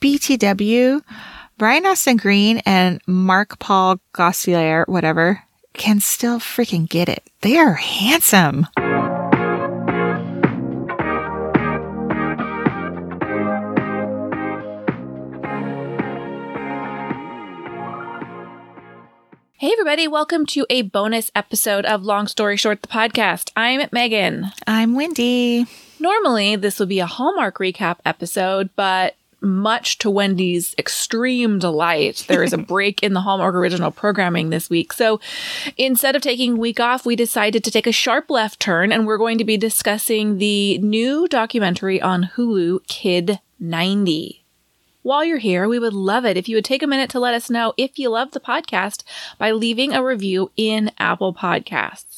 BTW, Brian Austin Green and Mark Paul Gosselaar, whatever, can still freaking get it. They are handsome. Hey, everybody, welcome to a bonus episode of Long Story Short, the podcast. I'm Megan. I'm Wendy. Normally, this would be a Hallmark recap episode, but much to Wendy's extreme delight, there is a break in the Hallmark original programming this week. So instead of taking a week off, we decided to take a sharp left turn and we're going to be discussing the new documentary on Hulu, Kid 90. While you're here, we would love it if you would take a minute to let us know if you love the podcast by leaving a review in Apple Podcasts.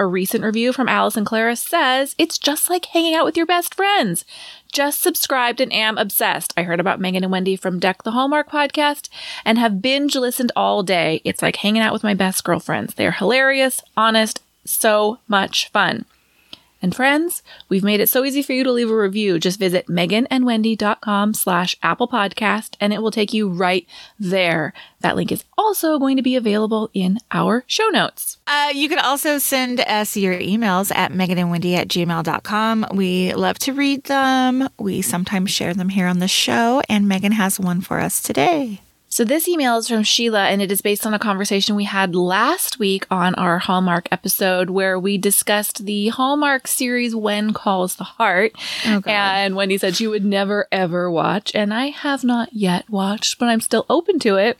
A recent review from Alice and Clara says it's just like hanging out with your best friends. Just subscribed and am obsessed. I heard about Megan and Wendy from Deck the Hallmark podcast and have binge listened all day. It's like hanging out with my best girlfriends. They're hilarious, honest, so much fun. And friends, we've made it so easy for you to leave a review. Just visit meganandwendy.com slash Apple Podcast and it will take you right there. That link is also going to be available in our show notes. Uh, you can also send us your emails at meganandwendy at gmail.com. We love to read them. We sometimes share them here on the show, and Megan has one for us today. So this email is from Sheila and it is based on a conversation we had last week on our Hallmark episode where we discussed the Hallmark series When Calls the Heart. Oh, and Wendy said she would never ever watch and I have not yet watched, but I'm still open to it.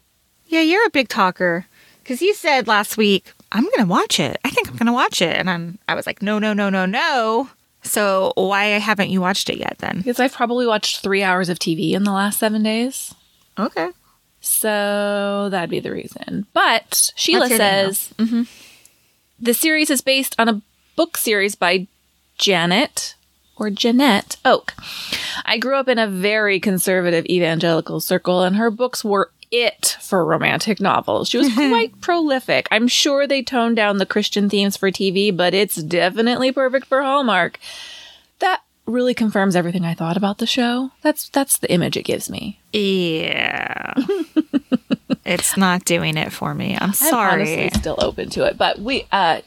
Yeah, you're a big talker because you said last week, I'm going to watch it. I think I'm going to watch it. And I'm, I was like, no, no, no, no, no. So why haven't you watched it yet then? Because I've probably watched three hours of TV in the last seven days. Okay. So that'd be the reason. But Sheila Let's hear it says mhm, the series is based on a book series by Janet or Jeanette Oke. I grew up in a very conservative evangelical circle, and her books were it for romantic novels. She was quite prolific. I'm sure they toned down the Christian themes for TV, but it's definitely perfect for Hallmark. Really confirms everything I thought about the show. That's that's the image it gives me. Yeah. it's not doing it for me. I'm I'm sorry. honestly still open to it, but we uh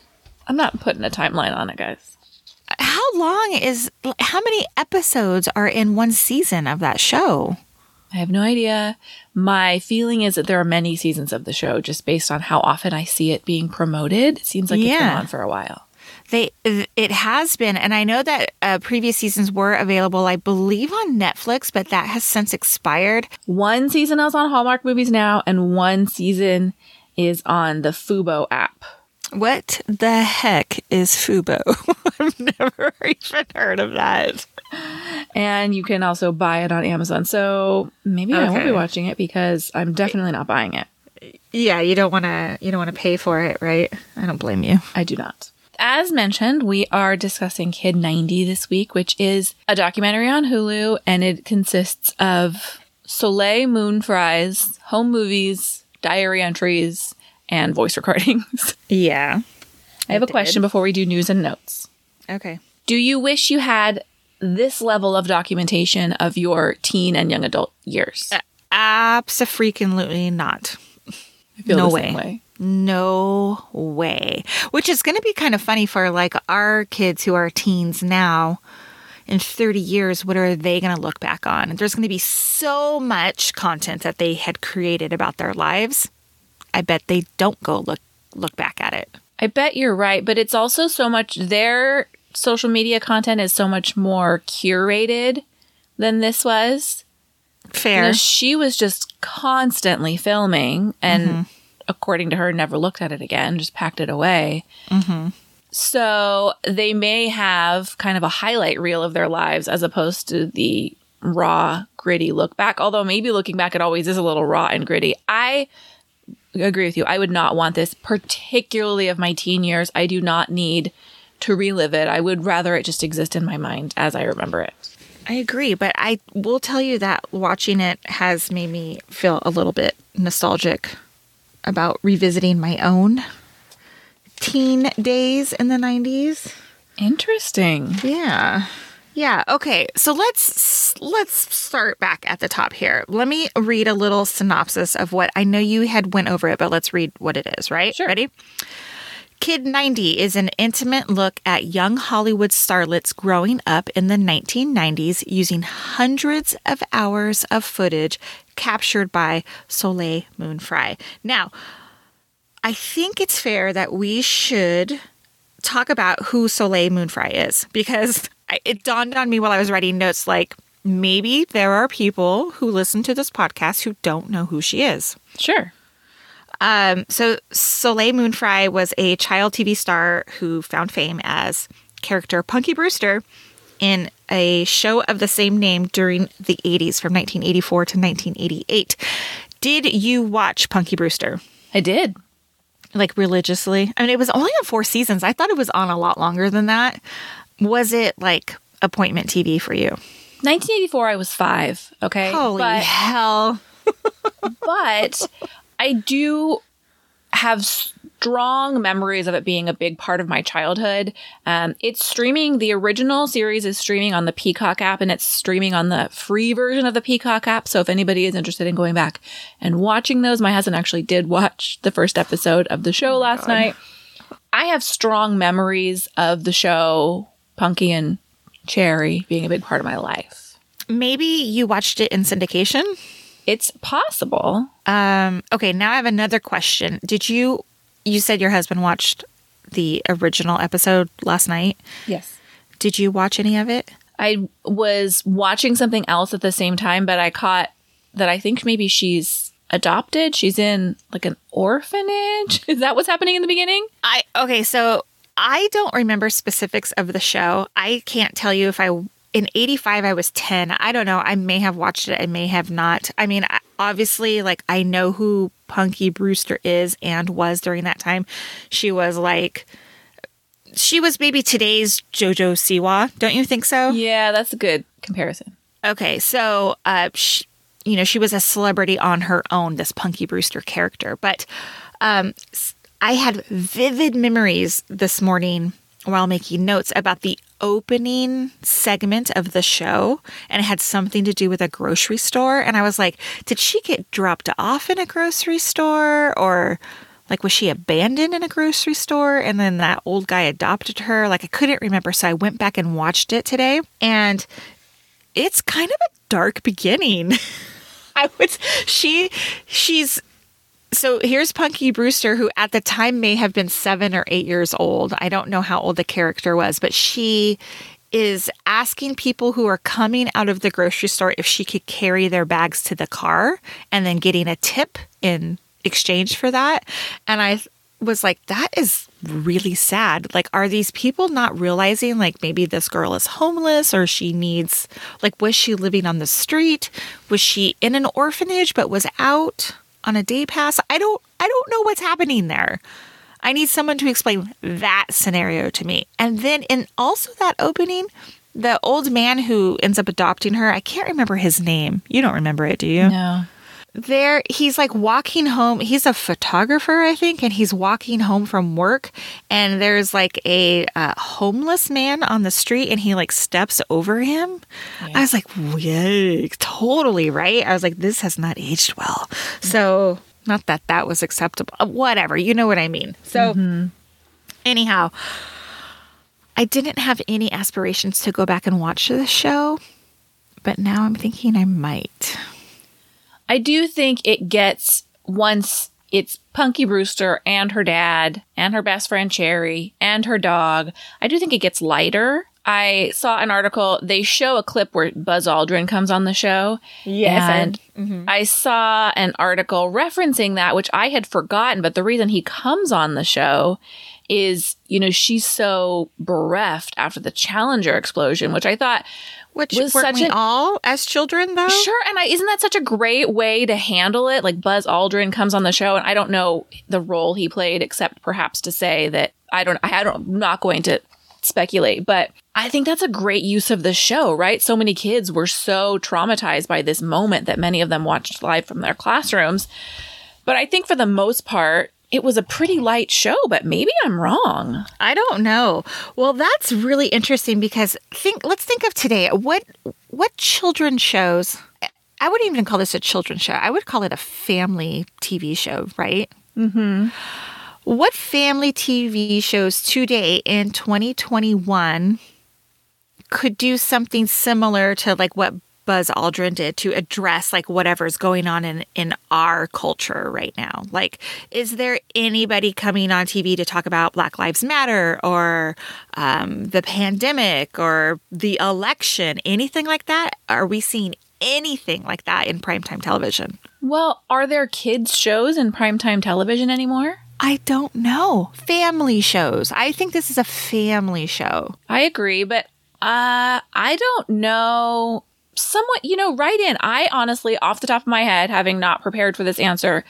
I'm not putting a timeline on it, guys. How long is, how many episodes are in one season of that show? I have no idea. My feeling is that there are many seasons of the show just based on how often I see it being promoted. It seems like it's been on for a while. They, it has been, and I know that uh, previous seasons were available, I believe, on Netflix, but that has since expired. One season is on Hallmark Movies now, and one season is on the Fubo app. What the heck is Fubo? I've never even heard of that. And you can also buy it on Amazon. So maybe I won't be watching it because I'm definitely not buying it. Yeah, you don't want to. You don't want to pay for it, right? I don't blame you. I do not. As mentioned, we are discussing Kid 90 this week, which is a documentary on Hulu, and it consists of Soleil Moon Frye's, home movies, diary entries, and voice recordings. Yeah. I have a question before we do news and notes. Okay. Do you wish you had this level of documentation of your teen and young adult years? Absolutely not. I feel no the same way. way. No way. Which is going to be kind of funny for like our kids who are teens now. In 30 years, what are they going to look back on? There's going to be so much content that they had created about their lives. I bet they don't go look look back at it. I bet you're right, but it's also so much their social media content is so much more curated than this was. You Fair. know, she was just constantly filming and Mm-hmm. According to her never looked at it again, just packed it away. Mm-hmm. So they may have kind of a highlight reel of their lives as opposed to the raw, gritty look back. Although maybe looking back, it always is a little raw and gritty. I agree with you. I would not want this, particularly of my teen years. I do not need to relive it. I would rather it just exist in my mind as I remember it. I agree, but I will tell you that watching it has made me feel a little bit nostalgic about revisiting my own teen days in the 90s. Interesting. Yeah. Yeah, okay. So let's let's start back at the top here. Let me read a little synopsis of what I know you had went over it, but let's read what it is, right? Sure. Ready? Kid 90 is an intimate look at young Hollywood starlets growing up in the 1990s using hundreds of hours of footage captured by Soleil Moon Frye. Now, I think it's fair that we should talk about who Soleil Moon Frye is because it dawned on me while I was writing notes like maybe there are people who listen to this podcast who don't know who she is. Sure. Um, so Soleil Moon Frye was a child TV star who found fame as character Punky Brewster in a show of the same name during the 80s from 1984 to 1988. Did you watch Punky Brewster? I did. Like religiously? I mean, it was only on four seasons. I thought it was on a lot longer than that. Was it like appointment TV for you? 1984, I was five. Okay. Holy But hell. but I do have strong memories of it being a big part of my childhood. Um, it's streaming. The original series is streaming on the Peacock app, and it's streaming on the free version of the Peacock app. So if anybody is interested in going back and watching those, my husband actually did watch the first episode of the show last night. I have strong memories of the show Punky and Cherie being a big part of my life. Maybe you watched it in syndication? It's possible. Um, okay, now I have another question. Did you you said your husband watched the original episode last night? Yes. Did you watch any of it? I was watching something else at the same time, but I caught that I think maybe she's adopted. She's in like an orphanage. Is that what's happening in the beginning? I okay, so I don't remember specifics of the show. I can't tell you if I in 85 I was 10. I don't know. I may have watched it, I may have not. I mean, obviously like I know who Punky Brewster is and was during that time. She was like she was maybe today's JoJo Siwa, don't you think so? Yeah, that's a good comparison. Okay, so uh, sh you know, she was a celebrity on her own, this Punky Brewster character. But um, I had vivid memories this morning while making notes about the opening segment of the show, and it had something to do with a grocery store. And I was like, did she get dropped off in a grocery store, or like was she abandoned in a grocery store and then that old guy adopted her? Like I couldn't remember, so I went back and watched it today, and it's kind of a dark beginning. I would she she's so here's Punky Brewster, who at the time may have been seven or eight years old. I don't know how old the character was, but she is asking people who are coming out of the grocery store if she could carry their bags to the car and then getting a tip in exchange for that. And I was like, that is really sad. Like, are these people not realizing, like, maybe this girl is homeless or she needs, like, was she living on the street? Was she in an orphanage but was out on a day pass? I don't, I don't know what's happening there. I need someone to explain that scenario to me. And then, in also that opening, the old man who ends up adopting her, I can't remember his name. You don't remember it, do you? No. There he's like walking home. He's a photographer i think and he's walking home from work and there's like a uh, homeless man on the street and he like steps over him. I was like yeah totally right? I was like this has not aged well. So not that that was acceptable uh, whatever you know what i mean. So anyhow i didn't have any aspirations to go back and watch the show but now i'm thinking i might I do think it gets once it's Punky Brewster and her dad and her best friend Cherie and her dog. I do think it gets lighter. I saw an article, they show a clip where Buzz Aldrin comes on the show. Yes, And mm-hmm. I saw an article referencing that, which I had forgotten, but the reason he comes on the show is, you know, she's so bereft after the Challenger explosion, which I thought Which was such we an- all as children though? Sure, and I, isn't that such a great way to handle it? Like Buzz Aldrin comes on the show, and I don't know the role he played, except perhaps to say that I don't. I don't. I'm not going to speculate, but I think that's a great use of the show. Right? So many kids were so traumatized by this moment that many of them watched live from their classrooms. But I think for the most part, it was a pretty light show, but maybe I'm wrong. I don't know. Well, that's really interesting because think let's think of today. What what children shows I wouldn't even call this a children's show. I would call it a family TV show, right? Mm-hmm. What family TV shows today in 2021 could do something similar to like what Buzz Aldrin did to address like whatever's going on in in our culture right now. Like, is there anybody coming on TV to talk about Black Lives Matter or um, the pandemic or the election, anything like that? Are we seeing anything like that in primetime television? Well, are there kids shows in primetime television anymore? I don't know. Family shows. I think this is a family show. I agree, but uh I don't know somewhat, you know, right in. I honestly, off the top of my head, having not prepared for this answer,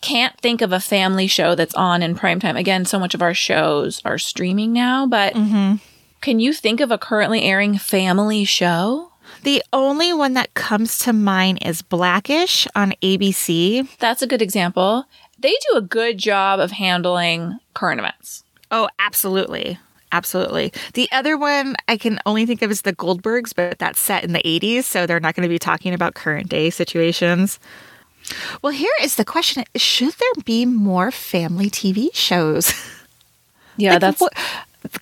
can't think of a family show that's on in primetime. Again, so much of our shows are streaming now, but Mm-hmm. can you think of a currently airing family show? The only one that comes to mind is Blackish on ABC. That's a good example. They do a good job of handling current events. Oh, absolutely. Absolutely. The other one I can only think of is the Goldbergs, but that's set in the 80s, so they're not going to be talking about current day situations. Well, here is the question Should there be more family TV shows? Yeah, Like, that's what-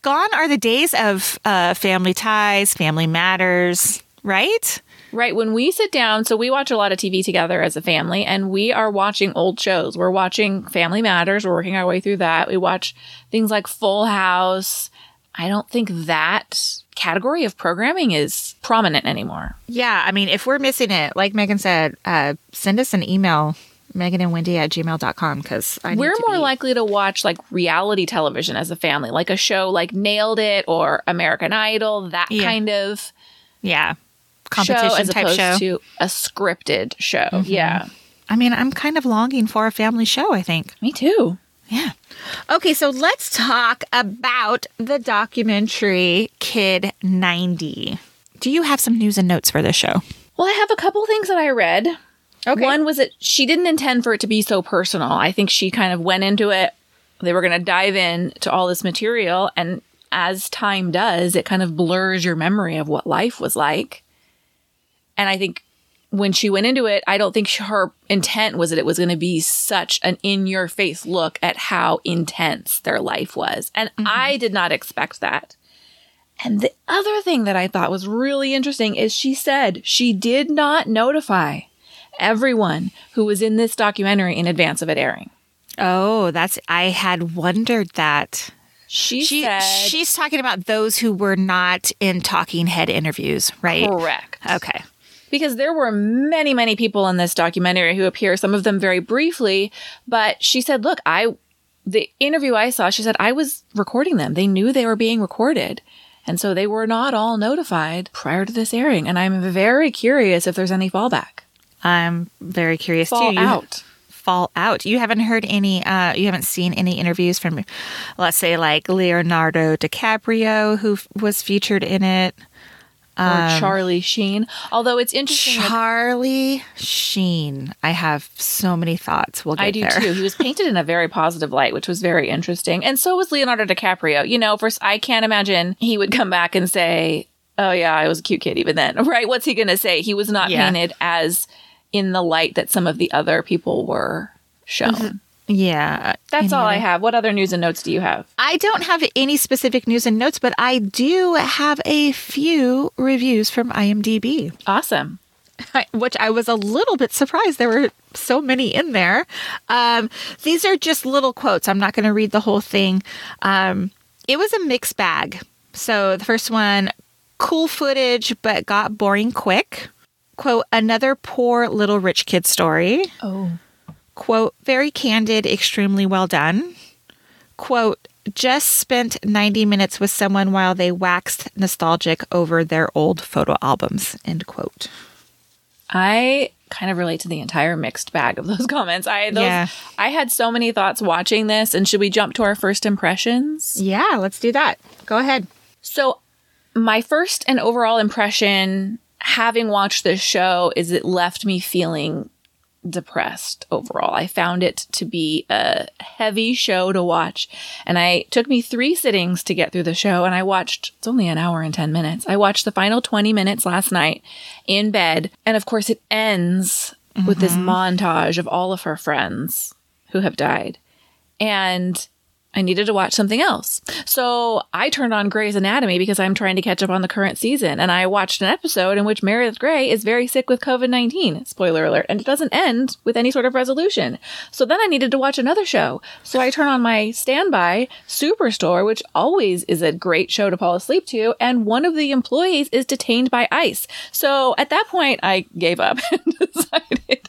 gone are the days of uh, family ties, family matters, right? Right. When we sit down, so we watch a lot of TV together as a family, and we are watching old shows. We're watching Family Matters. We're working our way through that. We watch things like Full House. I don't think that category of programming is prominent anymore. Yeah, I mean, if we're missing it, like Megan said, uh, send us an email, Megan and Wendy at gmail.com, because We're more likely to watch like reality television as a family, like a show like Nailed It or American Idol, that Yeah. kind of yeah, show competition as type opposed show. to a scripted show. Mm-hmm. Yeah. I mean, I'm kind of longing for a family show, I think. Me too. Yeah. Okay, so let's talk about the documentary Kid 90. Do you have some news and notes for this show? Well, I have a couple things that I read. Okay. One was that she didn't intend for it to be so personal. I think she kind of went into it. They were going to dive in to all this material, and as time does, it kind of blurs your memory of what life was like. And I think when she went into it, I don't think her intent was that it was going to be such an in your face look at how intense their life was. And mm-hmm. I did not expect that. And the other thing that I thought was really interesting is she said she did not notify everyone who was in this documentary in advance of it airing. Oh, that's I had wondered that. She, She said she's talking about those who were not in talking head interviews, right? correct. Okay. Because there were many, many people in this documentary who appear, some of them very briefly, but she said, look, I the interview I saw, she said, I was recording them. They knew they were being recorded. And so they were not all notified prior to this airing. And I'm very curious if there's any fallback. I'm very curious Fall too. Out. Fall out. You haven't heard any uh you haven't seen any interviews from let's say like Leonardo DiCaprio who f- was featured in it. Or um, Charlie Sheen. Although it's interesting that Charlie Sheen. I have so many thoughts. We'll get I do there. too. He was painted in a very positive light, which was very interesting. And so was Leonardo DiCaprio. You know, first I can't imagine he would come back and say, "Oh yeah, I was a cute kid even then." Right? What's he going to say? He was not Yeah. painted as in the light that some of the other people were shown. Mm-hmm. Yeah. That's all I have. What other news and notes do you have? I don't have any specific news and notes, but I do have a few reviews from IMDb. Awesome. which I was a little bit surprised there were so many in there. Um, these are just little quotes. I'm not going to read the whole thing. Um, it was a mixed bag. So the first one, cool footage, but got boring quick. Quote, another poor little rich kid story. Oh. Quote, very candid, extremely well done. Quote, just spent 90 minutes with someone while they waxed nostalgic over their old photo albums. End quote. I kind of relate to the entire mixed bag of those comments. I those, Yeah. I had so many thoughts watching this and should we jump to our first impressions? Yeah, let's do that. Go ahead. So, my first and overall impression having watched this show is it left me feeling depressed overall. I found it to be a heavy show to watch. And I took me three sittings to get through the show. And I watched, it's only an hour and 10 minutes. I watched the final 20 minutes last night in bed. And of course, it ends mm-hmm. with this mm-hmm. montage of all of her friends who have died. And I needed to watch something else. So I turned on Grey's Anatomy because I'm trying to catch up on the current season. And I watched an episode in which Meredith Grey is very sick with COVID 19. Spoiler alert. And it doesn't end with any sort of resolution. So then I needed to watch another show. So I turn on my standby Superstore, which always is a great show to fall asleep to. And one of the employees is detained by ICE. So at that point, I gave up and decided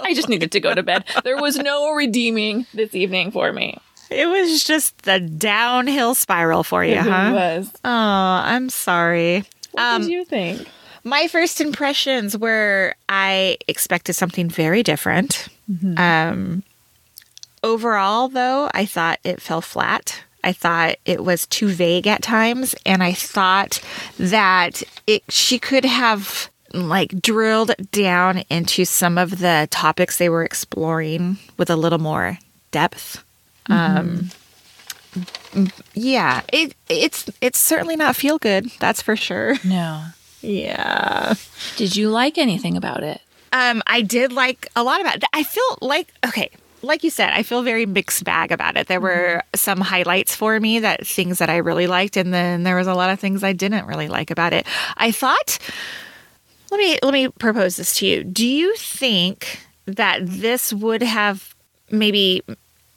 I just needed to go to bed. There was no redeeming this evening for me. It was just the downhill spiral for you, it huh? It was. Oh, I'm sorry. What um, did you think? My first impressions were I expected something very different. Mm-hmm. Um, overall, though, I thought it fell flat. I thought it was too vague at times, and I thought that it she could have like drilled down into some of the topics they were exploring with a little more depth. Mm-hmm. Um, yeah, it it's it's certainly not feel good. That's for sure. No. Yeah. Did you like anything about it? Um, I did like a lot about it. I feel like okay, like you said, I feel very mixed bag about it. There were mm-hmm. some highlights for me that things that I really liked, and then there was a lot of things I didn't really like about it. I thought let me let me propose this to you. Do you think that this would have maybe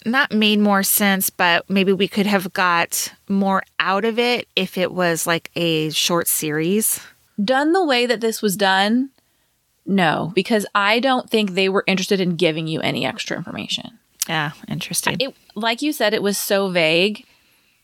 not made more sense, but maybe we could have got more out of it if it was like a short series. Done the way that this was done, no, because I don't think they were interested in giving you any extra information. Yeah, interesting. It, like you said, it was so vague.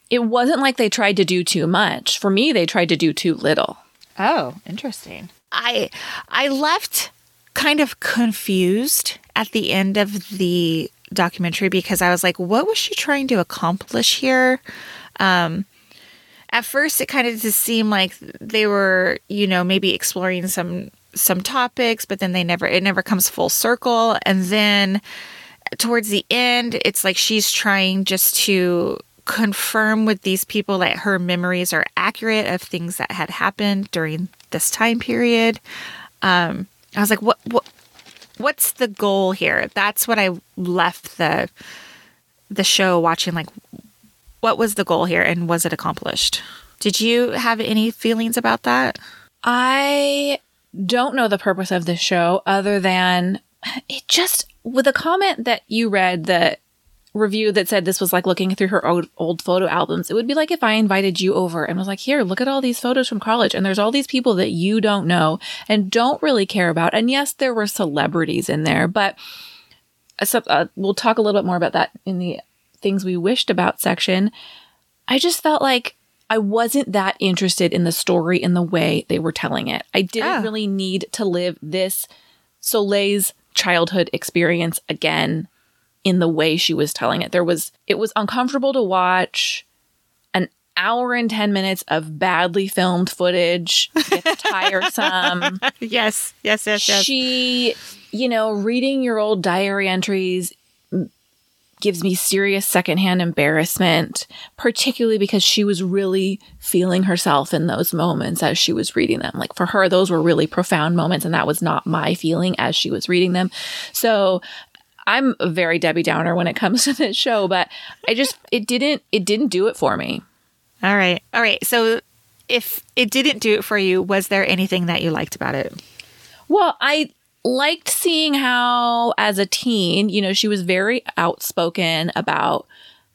It wasn't like they tried to do too much. For me, they tried to do too little. Oh, interesting. I I left kind of confused at the end of the documentary because I was like, what was she trying to accomplish here? Um, at first, it kind of just seemed like they were, you know, maybe exploring some some topics, but then they never it never comes full circle. And then towards the end, it's like she's trying just to confirm with these people that her memories are accurate of things that had happened during this time period. Um, I was like, what, what, what's the goal here? That's what I left the the show watching like what was the goal here and was it accomplished? Did you have any feelings about that? I don't know the purpose of this show other than it just with a comment that you read that review that said this was like looking through her old, old photo albums. It would be like if I invited you over and was like, here, look at all these photos from college. And there's all these people that you don't know and don't really care about. And yes, there were celebrities in there, but uh, we'll talk a little bit more about that in the things we wished about section. I just felt like I wasn't that interested in the story in the way they were telling it. I didn't ah. really need to live this Soleil's childhood experience again in the way she was telling it. There was it was uncomfortable to watch. An hour and 10 minutes of badly filmed footage gets tiresome. yes, yes, yes, yes. She, you know, reading your old diary entries gives me serious secondhand embarrassment, particularly because she was really feeling herself in those moments as she was reading them. Like for her, those were really profound moments, and that was not my feeling as she was reading them. So I'm very Debbie Downer when it comes to this show, but I just it didn't it didn't do it for me. All right. All right. So if it didn't do it for you, was there anything that you liked about it? Well, I liked seeing how as a teen, you know, she was very outspoken about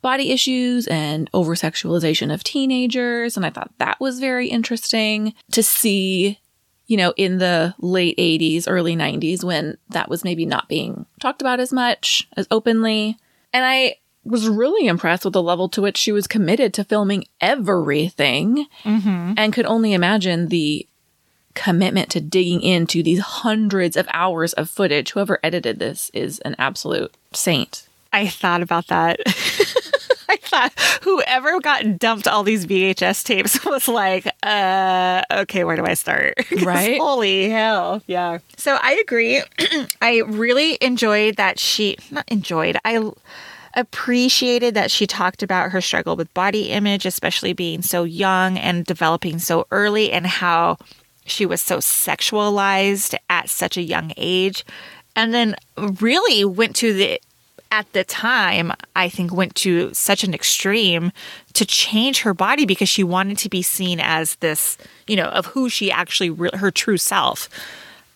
body issues and over sexualization of teenagers and I thought that was very interesting to see you know, in the late 80s, early 90s, when that was maybe not being talked about as much, as openly. And I was really impressed with the level to which she was committed to filming everything mm-hmm. and could only imagine the commitment to digging into these hundreds of hours of footage. Whoever edited this is an absolute saint. I thought about that. Thought whoever got dumped all these VHS tapes was like, uh, okay, where do I start? Right? Holy hell. Yeah. So I agree. I really enjoyed that she, not enjoyed, I appreciated that she talked about her struggle with body image, especially being so young and developing so early, and how she was so sexualized at such a young age. And then really went to the, at the time, I think went to such an extreme to change her body because she wanted to be seen as this, you know, of who she actually, re- her true self.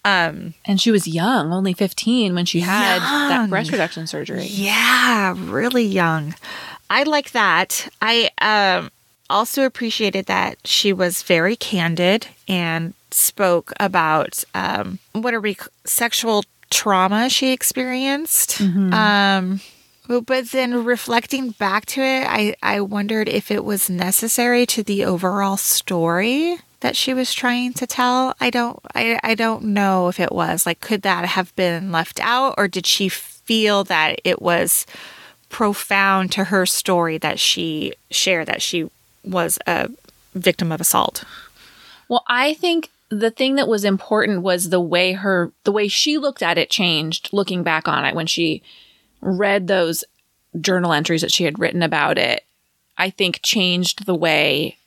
And she was young, only 15 when she had Young. that breast reduction surgery. Yeah, really young. I like that. I um, also appreciated that she was very candid and spoke about um, what are we sexual trauma she experienced. Um, but then reflecting back to it, I, I wondered if it was necessary to the overall story that she was trying to tell. I don't I, I don't know if it was. Like could that have been left out or did she feel that it was profound to her story that she shared that she was a victim of assault? Well, I think the thing that was important was the way her the way she looked at it changed looking back on it when she read those journal entries that she had written about it. I think changed the way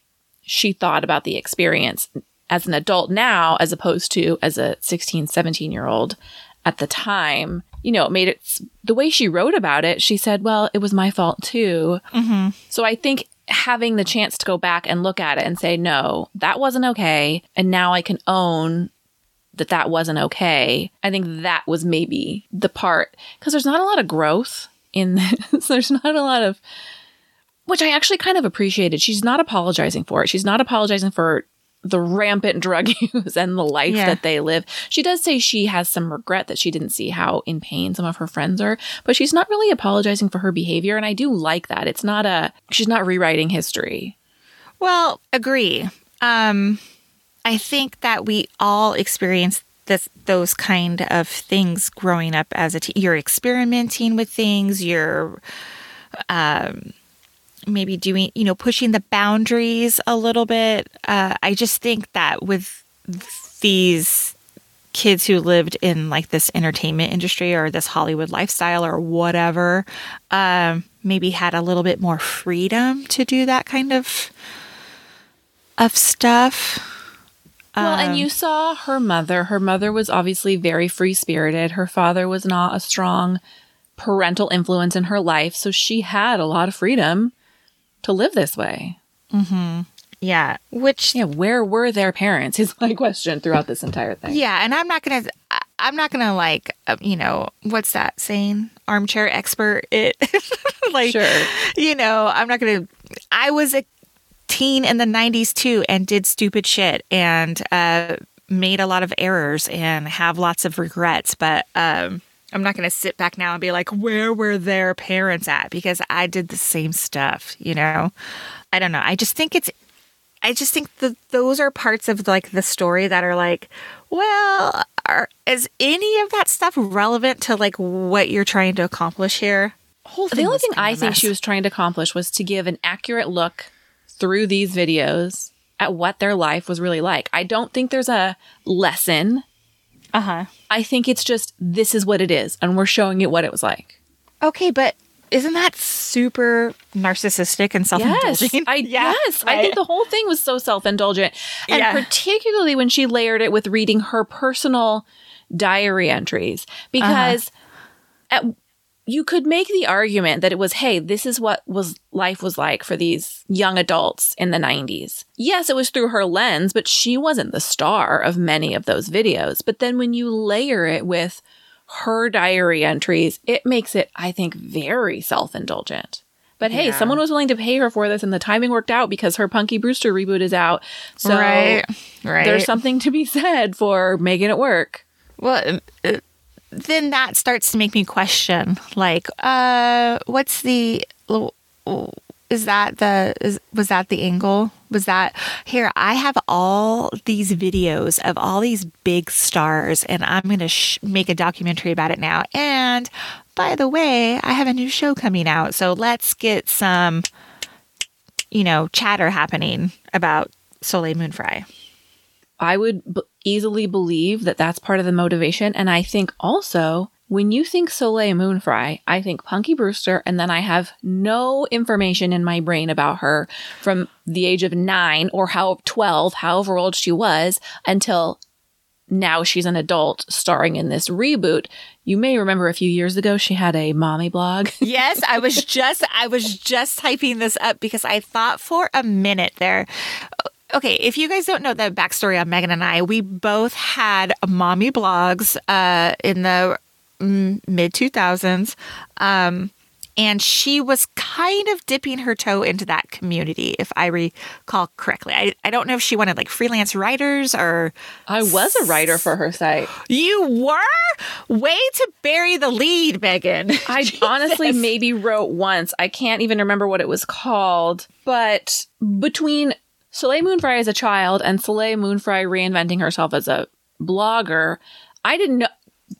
she thought about the experience as an adult now as opposed to as a 16, 17 year old at the time. You know, it made it the way she wrote about it. She said, Well, it was my fault too. Mm-hmm. So I think having the chance to go back and look at it and say, no, that wasn't okay. And now I can own that that wasn't okay. I think that was maybe the part because there's not a lot of growth in this. there's not a lot of, which I actually kind of appreciated. She's not apologizing for it. She's not apologizing for the rampant drug use and the life Yeah. that they live. She does say she has some regret that she didn't see how in pain some of her friends are, but she's not really apologizing for her behavior. And I do like that. It's not a, she's not rewriting history. Well, agree. Um, I think that we all experience this those kind of things growing up as a teen. You're experimenting with things. You're um, maybe doing, you know, pushing the boundaries a little bit. Uh, I just think that with these kids who lived in like this entertainment industry or this Hollywood lifestyle or whatever, um, maybe had a little bit more freedom to do that kind of of stuff. Well, Um, and you saw her mother. Her mother was obviously very free spirited. Her father was not a strong parental influence in her life. So she had a lot of freedom to live this way. Mm-hmm. Yeah, which Yeah, where were their parents? Is my question throughout this entire thing. Yeah, and I'm not gonna. I'm not gonna like. Uh, you know what's that saying? Armchair expert. It like. Sure. You know, I'm not gonna. I was a teen in the '90s too, and did stupid shit, and uh, made a lot of errors, and have lots of regrets. But um, I'm not gonna sit back now and be like, where were their parents at? Because I did the same stuff. You know, I don't know. I just think it's I just think that those are parts of like the story that are like, well, are, is any of that stuff relevant to like what you're trying to accomplish here? Whole The only thing I think she was trying to accomplish was to give an accurate look through these videos at what their life was really like. I don't think there's a lesson. Uh huh. I think it's just this is what it is, and we're showing it what it was like. Okay, but isn't that super narcissistic and self Yes, indulgent? I yes, I think the whole thing was so self-indulgent, and Yeah. particularly when she layered it with reading her personal diary entries, because at, you could make the argument that it was, hey, this is what was life was like for these young adults in the '90s. Yes, it was through her lens, but she wasn't the star of many of those videos. But then when you layer it with her diary entries, it makes it, I think, very self indulgent. But hey, Yeah. someone was willing to pay her for this, and the timing worked out because her Punky Brewster reboot is out. So right, right. there's something to be said for making it work. well, uh, then that starts to make me question, like, uh, what's the is that the is was that the angle? Was that here i have all these videos of all these big stars and i'm going to sh- make a documentary about it now. And by the way i have a new show coming out. So let's get some you know, chatter happening about Soleil Moon Frye. I would b- easily believe that that's part of the motivation. And I think also when you think Soleil Moon Frye, I think Punky Brewster, and then I have no information in my brain about her from the age of nine or how 12, however old she was, until now she's an adult starring in this reboot. You may remember a few years ago she had a mommy blog. yes, I was just I was just typing this up because I thought for a minute there. Okay, if you guys don't know the backstory on Megan and I, we both had mommy blogs uh, in the mm, mid 2000s. Um, and she was kind of dipping her toe into that community, if I recall correctly. I, I don't know if she wanted like freelance writers or. I was a writer for her site. You were? Way to bury the lead, Megan. I honestly maybe wrote once. I can't even remember what it was called. But between Soleil Moon Frye as a child and Soleil Moon Frye reinventing herself as a blogger, I didn't know.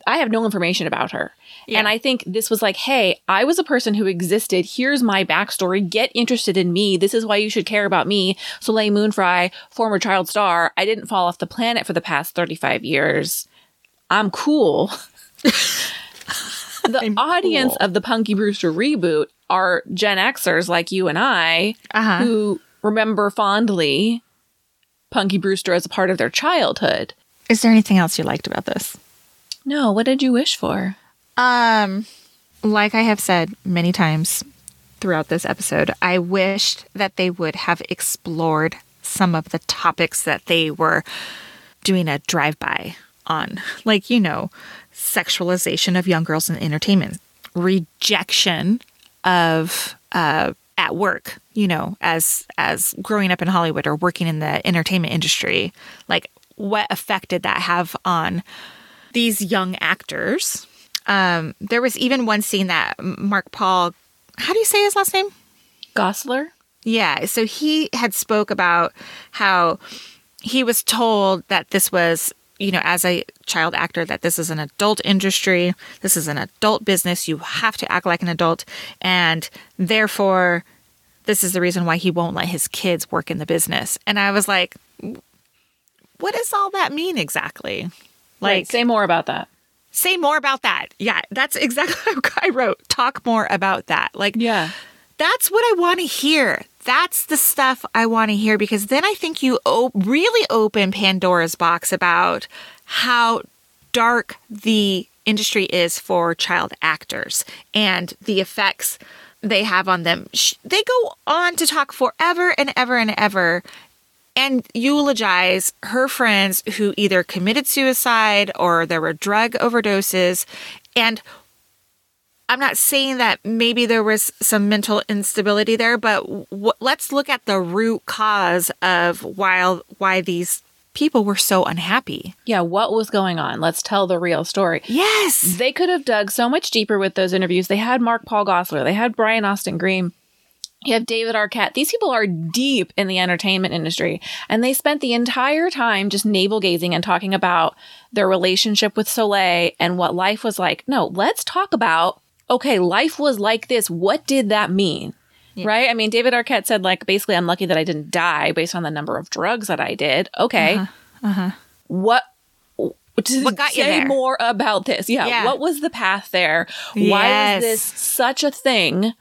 I have no information about her. Yeah. And I think this was like, hey, I was a person who existed. Here's my backstory. Get interested in me. This is why you should care about me. Soleil Moon Frye, former child star. I didn't fall off the planet for the past 35 years. I'm cool. the I'm audience cool. of the Punky Brewster reboot are Gen Xers like you and I uh-huh. who remember fondly Punky Brewster as a part of their childhood. Is there anything else you liked about this? No, what did you wish for? Um, like I have said many times throughout this episode, I wished that they would have explored some of the topics that they were doing a drive by on. Like, you know, sexualization of young girls in entertainment, rejection of uh, at work, you know, as as growing up in Hollywood or working in the entertainment industry. Like what effect did that have on these young actors. Um, there was even one scene that Mark Paul, how do you say his last name? Gosler. Yeah. So he had spoke about how he was told that this was, you know, as a child actor, that this is an adult industry. This is an adult business. You have to act like an adult. And therefore, this is the reason why he won't let his kids work in the business. And I was like, what does all that mean exactly? Like, right, say more about that. Say more about that. Yeah, that's exactly what I wrote. Talk more about that. Like, yeah, that's what I want to hear. That's the stuff I want to hear because then I think you o- really open Pandora's box about how dark the industry is for child actors and the effects they have on them. They go on to talk forever and ever and ever and eulogize her friends who either committed suicide or there were drug overdoses. And I'm not saying that maybe there was some mental instability there, but w- let's look at the root cause of why why these people were so unhappy. Yeah, what was going on? Let's tell the real story. Yes. They could have dug so much deeper with those interviews. They had Mark Paul Gosselaar, they had Brian Austin Green. You have David Arquette. These people are deep in the entertainment industry, and they spent the entire time just navel gazing and talking about their relationship with Soleil and what life was like. No, let's talk about okay, life was like this. What did that mean? Yeah. Right? I mean, David Arquette said, like, basically, I'm lucky that I didn't die based on the number of drugs that I did. Okay. Uh-huh. Uh-huh. What what got you say more about this? Yeah. yeah. What was the path there? Yes. Why was this such a thing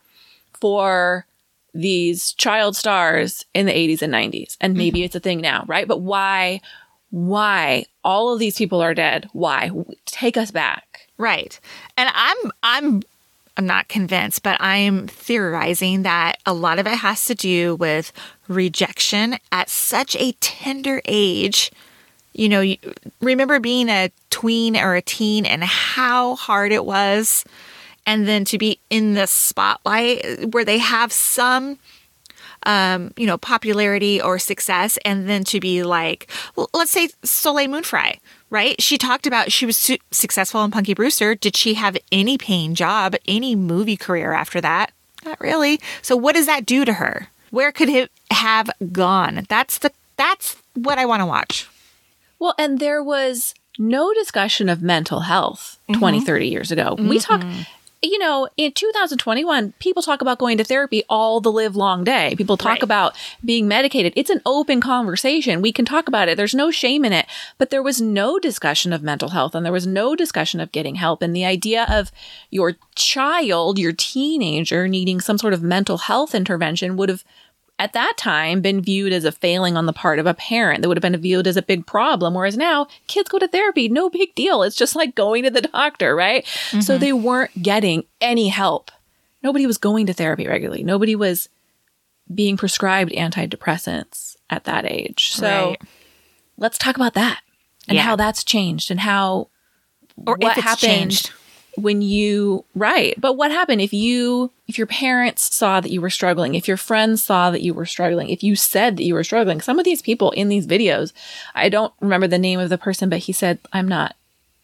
for these child stars in the 80s and 90s. And maybe mm-hmm. it's a thing now, right? But why, why all of these people are dead? Why? Take us back. Right. And I'm, I'm, I'm not convinced, but I'm theorizing that a lot of it has to do with rejection at such a tender age. You know, remember being a tween or a teen and how hard it was and then to be in the spotlight where they have some um, you know, popularity or success, and then to be like, let's say Soleil Moon Frye, right? She talked about she was su- successful in Punky Brewster. Did she have any paying job, any movie career after that? Not really. So what does that do to her? Where could it have gone? That's the that's what I want to watch. Well, and there was no discussion of mental health mm-hmm. 20, 30 years ago. Mm-hmm. We talk you know, in 2021, people talk about going to therapy all the live long day. People talk Right. about being medicated. It's an open conversation. We can talk about it. There's no shame in it. But there was no discussion of mental health and there was no discussion of getting help. And the idea of your child, your teenager needing some sort of mental health intervention would have at that time been viewed as a failing on the part of a parent. That would have been viewed as a big problem whereas now kids go to therapy no big deal. It's just like going to the doctor right? So mm-hmm. they weren't getting any help. Nobody was going to therapy regularly. Nobody was being prescribed antidepressants at that age. So Right. let's talk about that and Yeah. how that's changed and how Or what if it's happened changed. When you right. But what happened if you if your parents saw that you were struggling if your friends saw that you were struggling if you said that you were struggling? Some of these people in these videos i don't remember the name of the person but he said i'm not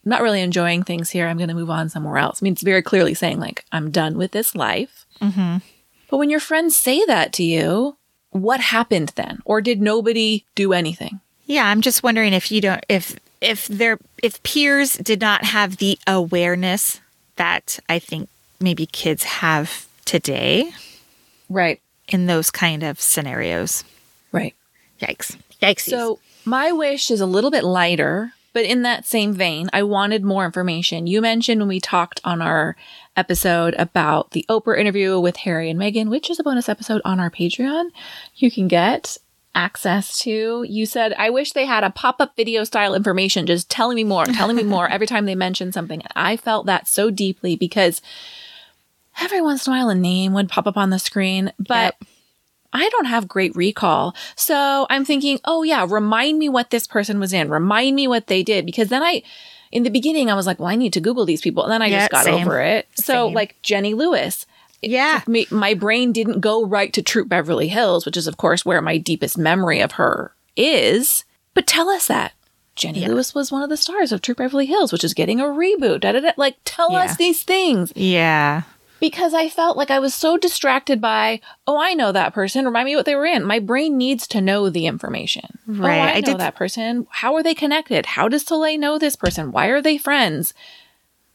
I'm not really enjoying things here. I'm going to move on somewhere else. I mean it's very clearly saying like i'm done with this life. Mm-hmm. but when your friends say that to you what happened then? Or did nobody do anything? Yeah, I'm just wondering if you don't if if their if peers did not have the awareness that I think maybe kids have today right in those kind of scenarios. right Yikes. Yikes. So my wish is a little bit lighter, but in that same vein, I wanted more information. You mentioned when we talked on our episode about the Oprah interview with Harry and Meghan, which is a bonus episode on our Patreon. You can get access to. You said, I wish they had a pop up video style information, just telling me more, telling me more every time they mentioned something. And I felt that so deeply because every once in a while a name would pop up on the screen, but I don't have great recall. So I'm thinking, oh yeah, remind me what this person was in. Remind me what they did. Because then I, in the beginning, I was like, well, I need to Google these people. And then I Yeah, just got same. over it. So Same. like Jenny Lewis, yeah. me, my brain didn't go right to Troop Beverly Hills, which is of course where my deepest memory of her is. But tell us that. Jenny Yeah. Lewis was one of the stars of Troop Beverly Hills, which is getting a reboot. Da, da, da. Like, tell Yeah. us these things Yeah. because I felt like I was so distracted by, oh, I know that person. Remind me what they were in. My brain needs to know the information. Oh, right. Oh, I, I know did- that person. How are they connected? How does Soleil know this person? Why are they friends?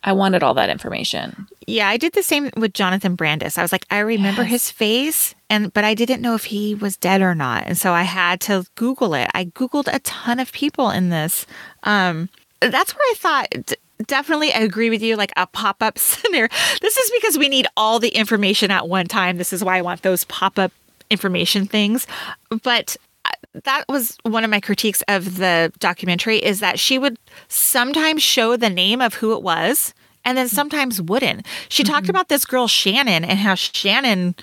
I wanted all that information. Yeah, I did the same with Jonathan Brandis. I was like, I remember Yes. his face and but I didn't know if he was dead or not. And so I had to Google it. I Googled a ton of people in this. Um that's where I thought d- definitely I agree with you, like a pop-up scenario. This is because we need all the information at one time. This is why I want those pop-up information things. But that was one of my critiques of the documentary is that she would sometimes show the name of who it was and then sometimes wouldn't. She talked mm-hmm. about this girl Shannon and how Shannon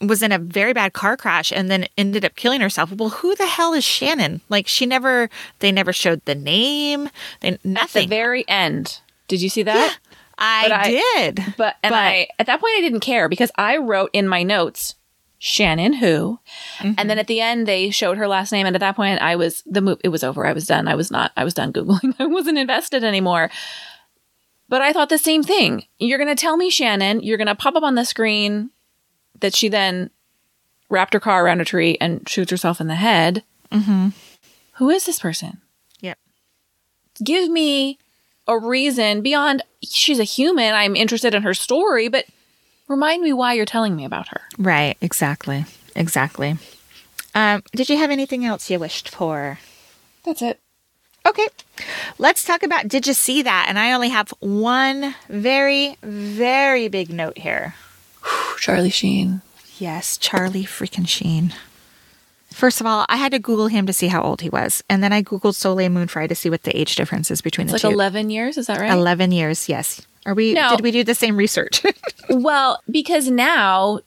was in a very bad car crash and then ended up killing herself. Well, who the hell is Shannon? Like she never they never showed the name. They At the very end. Did you see that? I, but I- did. But and But- I at that point I didn't care because I wrote in my notes Shannon who, and then at the end they showed her last name, and at that point I was the move. It was over. I was done. I was not. I was done googling. I wasn't invested anymore. But I thought the same thing. You're gonna tell me Shannon. You're gonna pop up on the screen that she then wrapped her car around a tree and shoots herself in the head. Mm-hmm. Who is this person? Yep. give me a reason beyond she's a human. I'm interested in her story, but remind me why you're telling me about her. Right, exactly. Exactly. Um, did you have anything else you wished for? That's it. Okay. Let's talk about did you see that? And I only have one very, very big note here. Charlie Sheen. Yes, Charlie freaking Sheen. First of all, I had to Google him to see how old he was. And then I Googled Soleil Moon Frye to see what the age difference is between It's the like two. 11 years, is that right? 11 years, yes. Are we, No. did we do the same research? well, because now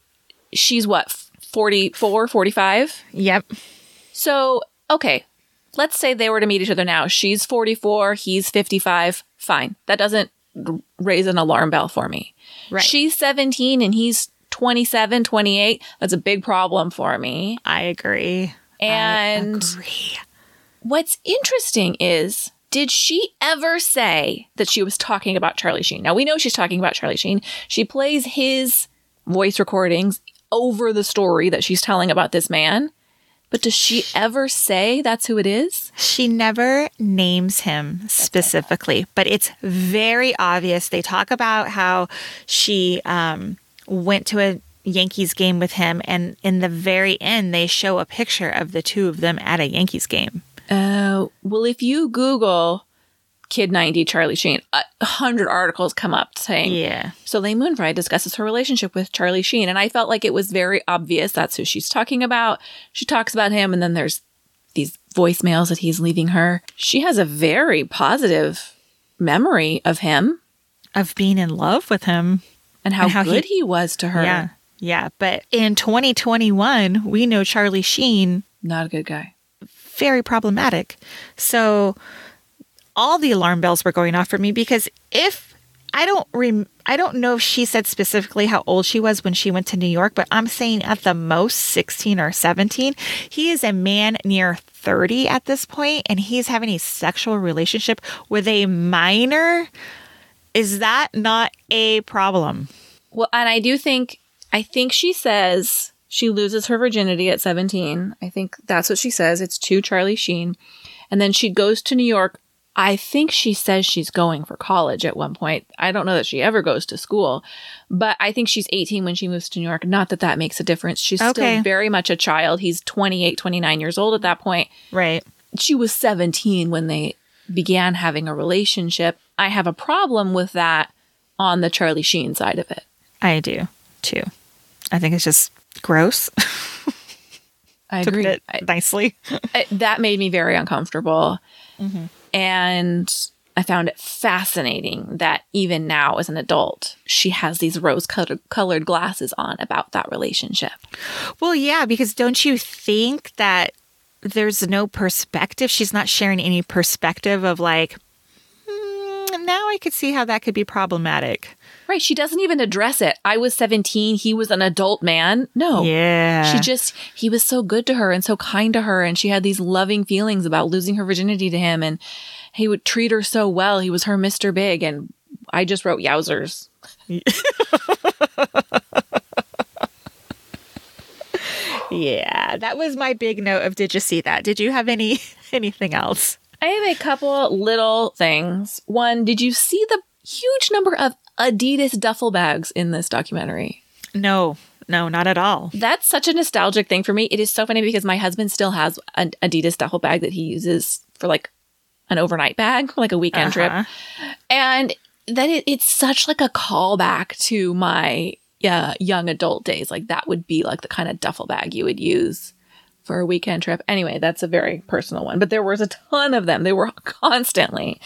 she's what, 44, 45? yep. So, okay, let's say they were to meet each other now. She's 44, he's 55. Fine. That doesn't raise an alarm bell for me. Right. She's 17 and he's 27, 28. That's a big problem for me. I agree. And I agree. what's interesting is did she ever say that she was talking about Charlie Sheen? Now we know she's talking about Charlie Sheen. She plays his voice recordings over the story that she's telling about this man. But does she ever say that's who it is? She never names him specifically, but it's very obvious. They talk about how she um, went to a Yankees game with him, and in the very end, they show a picture of the two of them at a Yankees game. Uh, well, if you Google Kid 90 Charlie Sheen, a hundred articles come up saying, Yeah. Soleil Moon Frye discusses her relationship with Charlie Sheen. And I felt like it was very obvious that's who she's talking about. She talks about him, and then there's these voicemails that he's leaving her. She has a very positive memory of him Of being in love with him. and how, And how good he- he, was to her. Yeah. Yeah. But in 2021, we know Charlie Sheen Not a good guy. Very problematic. So all the alarm bells were going off for me because if I don't rem- I don't know if she said specifically how old she was when she went to New York, but I'm saying at the most 16 or 17. He is a man near 30 at this point and he's having a sexual relationship with a minor. Is that not a problem? Well, and I do think, I think she says she loses her virginity at 17. I think that's what she says. It's to Charlie Sheen. And then she goes to New York. I think she says she's going for college at one point. I don't know that she ever goes to school, but I think she's 18 when she moves to New York. Not that that makes a difference. She's Okay. still very much a child. He's 28, 29 years old at that point. Right. She was 17 when they began having a relationship. I have a problem with that on the Charlie Sheen side of it. I do too. I think it's just gross I agree. it nicely. I- that made me very uncomfortable. Mm-hmm. And I found it fascinating that even now, as an adult, she has these rose colored glasses on about that relationship. Well, yeah, because don't you think that there's no perspective? She's not sharing any perspective of like, "Hmm, now I could see how that could be problematic. Right. She doesn't even address it. I was 17. He was an adult man. No. Yeah. She just, he was so good to her and so kind to her. And she had these loving feelings about losing her virginity to him. And he would treat her so well. He was her Mr. Big. And I just wrote yowzers. yeah, that was my big note of did you see that? Did you have any anything else? I have a couple little things. One, did you see the huge number of Adidas duffel bags in this documentary? No. No, not at all. That's such a nostalgic thing for me. It is so funny because my husband still has an Adidas duffel bag that he uses for like an overnight bag, like a weekend trip. Uh-huh. And that it, it's such like a callback to my uh, young adult days. Like that would be like the kind of duffel bag you would use for a weekend trip. Anyway, that's a very personal one, but there was a ton of them. They were constantly.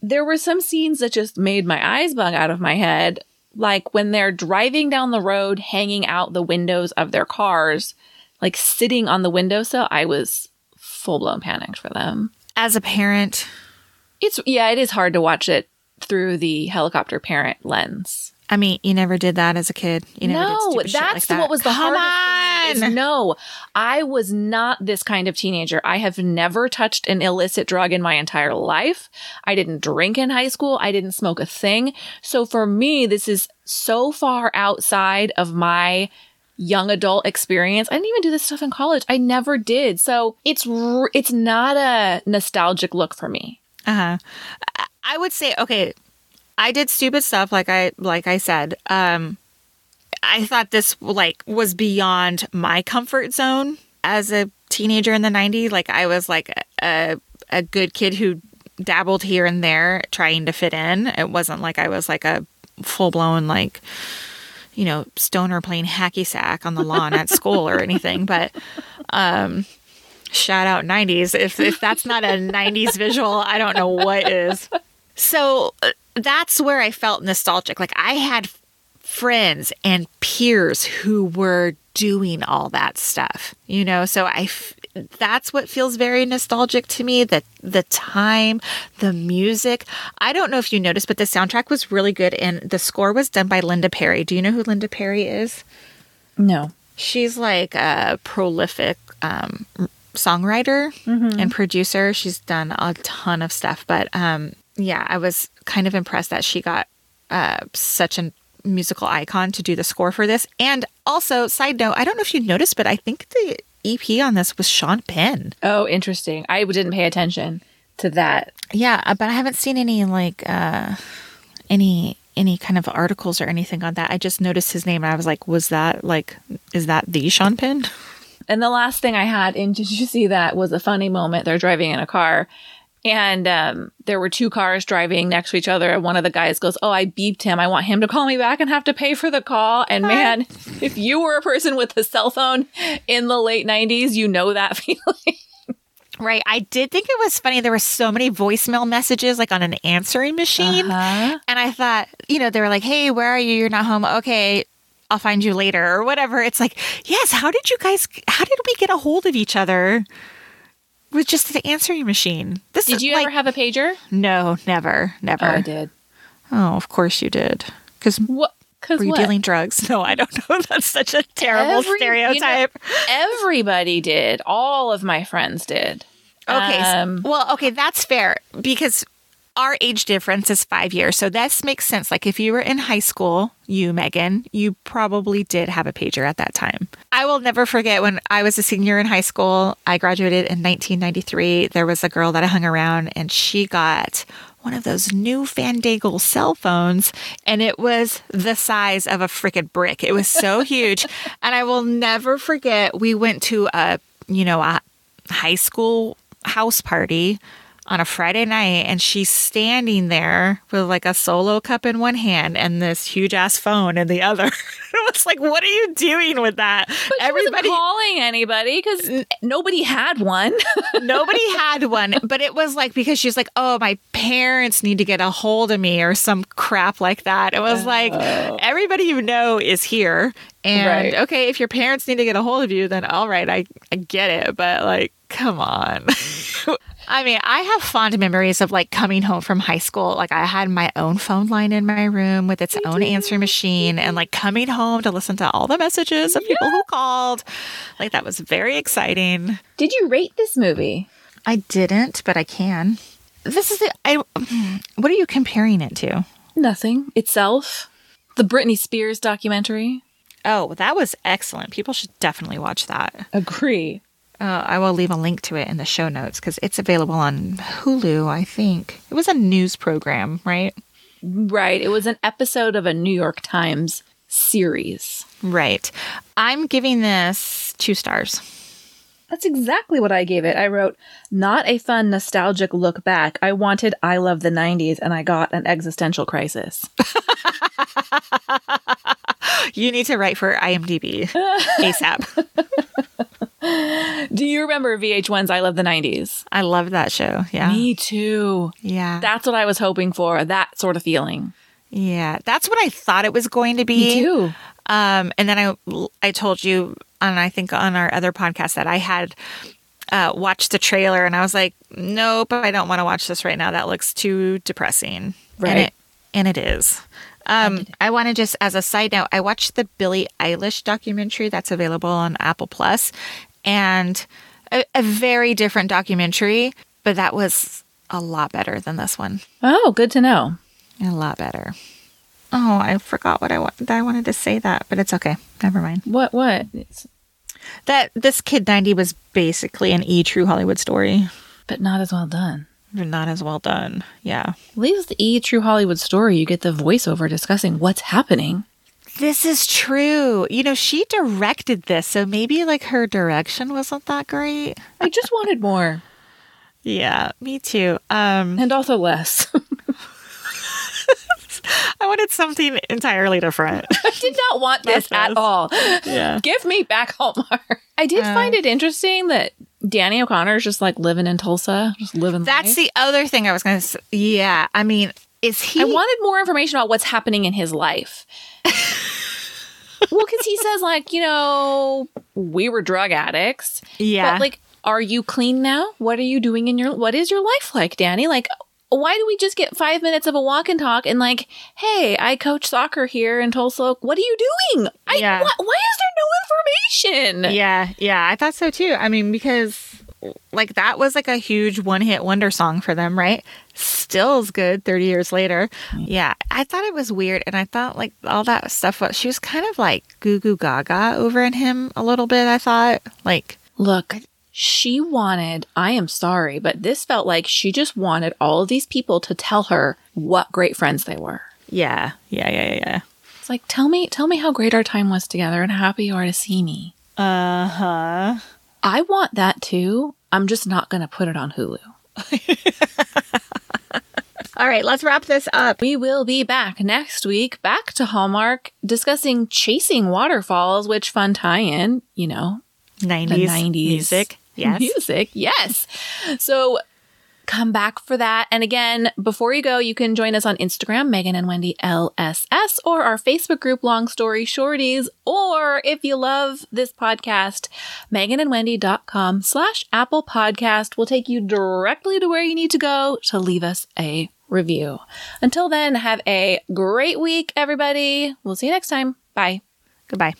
There were some scenes that just made my eyes bug out of my head. Like when they're driving down the road, hanging out the windows of their cars, like sitting on the windowsill, I was full blown panicked for them. As a parent, It's yeah, it is hard to watch it through the helicopter parent lens. I mean, you never did that as a kid. You never no, shit that's like that. what was the Come hardest. on! is no, I was not this kind of teenager. I have never touched an illicit drug in my entire life. I didn't drink in high school. I didn't smoke a thing. So for me, this is so far outside of my young adult experience. I didn't even do this stuff in college. I never did. So it's r- it's not a nostalgic look for me. Uh-huh. I- I would say okay, I did stupid stuff like I like I said. Um I thought this like was beyond my comfort zone as a teenager in the 90s. Like I was like a a good kid who dabbled here and there trying to fit in. It wasn't like I was like a full-blown like you know, stoner playing hacky sack on the lawn at school or anything, but um shout out 90s if if that's not a 90s visual i don't know what is so uh, that's where i felt nostalgic. Like i had friends and peers who were doing all that stuff you know? So i f- that's what feels very nostalgic to me that the time the music. I don't know if you noticed but the soundtrack was really good and the score was done by linda perry. Do you know who linda perry is? No. She's like a prolific um, songwriter and producer. She's done a ton of stuff, but um, yeah, I was kind of impressed that she got uh, such a musical icon to do the score for this. And also, side note, I don't know if you noticed, but I think the EP on this was Sean Penn. Oh, interesting. I didn't pay attention to that. Yeah, uh, but I haven't seen any like uh any any kind of articles or anything on that. I just noticed his name and I was like, was that like is that the Sean Penn? And the last thing I had in Did You See That was a funny moment. They're driving in a car and um, there were two cars driving next to each other. And one of the guys goes, Oh, I beeped him. I want him to call me back and have to pay for the call. And man, if you were a person with a cell phone in the late 90s, you know that feeling. Right. I did think it was funny. There were so many voicemail messages like on an answering machine. Uh-huh. And I thought, you know, they were like, hey, where are you? You're not home. Okay. I'll find you later or whatever. It's like, yes, how did you guys, how did we get a hold of each other with just the answering machine? This Did you like, ever have a pager? No, never, never. Oh, I did. Oh, of course you did. Because What? Because were you what? dealing drugs? No, I don't know. That's such a terrible Every- you know, stereotype. everybody did. All of my friends did. Okay. Um, well, okay, that's fair because our age difference is five years. So this makes sense. Like if you were in high school, you, Megan, you probably did have a pager at that time. I will never forget when I was a senior in high school. I graduated in 1993. There was a girl that I hung around and she got one of those new Fandangle cell phones and it was the size of a freaking brick. It was so huge. And I will never forget we went to a, you know, a high school house party on a Friday night and she's standing there with like a solo cup in one hand and this huge ass phone in the other. it was like, what are you doing with that? But she wasn't calling anybody because nobody had one. nobody had one, but it was like because she's like, oh, my parents need to get a hold of me or some crap like that. It was like uh. everybody you know is here. And Right. okay, if your parents need to get a hold of you, then all right, I, I get it. But like, come on. I mean, I have fond memories of like coming home from high school. Like, I had my own phone line in my room with its own answering machine and like coming home to listen to all the messages of people who called. Like, that was very exciting. Did you rate this movie? I didn't, but I can. This is the. I, what are you comparing it to? Nothing. Itself. The Britney Spears documentary. Oh, that was excellent. People should definitely watch that. Agree. Uh, I will leave a link to it in the show notes because it's available on Hulu, I think. It was a news program, right? Right. It was an episode of a New York Times series. Right. I'm giving this two stars. That's exactly what I gave it. I wrote, not a fun, nostalgic look back. I wanted I Love the 90s and I got an existential crisis. You need to write for IMDb ASAP. Do you remember VH1's I Love the 90s? I love that show. Yeah. Me too. Yeah. That's what I was hoping for, that sort of feeling. yeah. That's what I thought it was going to be. Me too. Um, and then I I told you, and I think on our other podcast that I had uh, watched the trailer, and I was like, nope, I don't want to watch this right now. That looks too depressing. And Right. it, and it is. Um, I want to just, as a side note, I watched the Billie Eilish documentary that's available on Apple Plus, and a, a very different documentary, but that was a lot better than this one. Oh, good to know. A lot better. Oh, I forgot what I wa- I wanted to say that, but it's okay. Never mind. What, what? It's, That this kid 90 was basically an E True Hollywood story. but not as well done. But Not as well done. Yeah. At least the E True Hollywood story, you get the voiceover discussing what's happening. This is true. You know, she directed this, so maybe like her direction wasn't that great. I just wanted more. Yeah, me too. Um And also less. I wanted something entirely different. I did not want this at all. yeah. Give me back Hallmark. I did find it interesting that Danny O'Connor is just like living in Tulsa, just living That's life. the other thing I was going to say. Yeah, I mean, is he I wanted more information about what's happening in his life. well, because he says, like, you know, we were drug addicts. Yeah. But, like, are you clean now? What are you doing in your, what is your life like, Danny? Like, why do we just get five minutes of a walk and talk and, like, hey, I coach soccer here in Tulsa. What are you doing? I, Yeah. why, why is there no information? Yeah, yeah, I thought so too. I mean, because like that was like a huge one hit wonder song for them, right? Still is good 30 years later. Mm-hmm. Yeah, I thought it was weird. And I thought like all that stuff, was, she was kind of like goo goo gaga over in him a little bit, I thought. Like, Look, she wanted, I am sorry, but this felt like she just wanted all of these people to tell her what great friends they were. Yeah. Yeah. Yeah. Yeah. It's like, tell me, tell me how great our time was together and how happy you are to see me. Uh huh. I want that too. I'm just not going to put it on Hulu. All right, let's wrap this up. We will be back next week, back to Hallmark, discussing Chasing Waterfalls, which fun tie in, you know, 90s, the 90s music. Yes. Music, yes. So come back for that. And again, before you go, you can join us on Instagram, Megan and Wendy LSS, or our Facebook group, Long Story Shorties. Or if you love this podcast, meganandwendy.com slash Apple Podcast will take you directly to where you need to go to leave us a review. Until then, have a great week, everybody. We'll see you next time. Bye. Goodbye.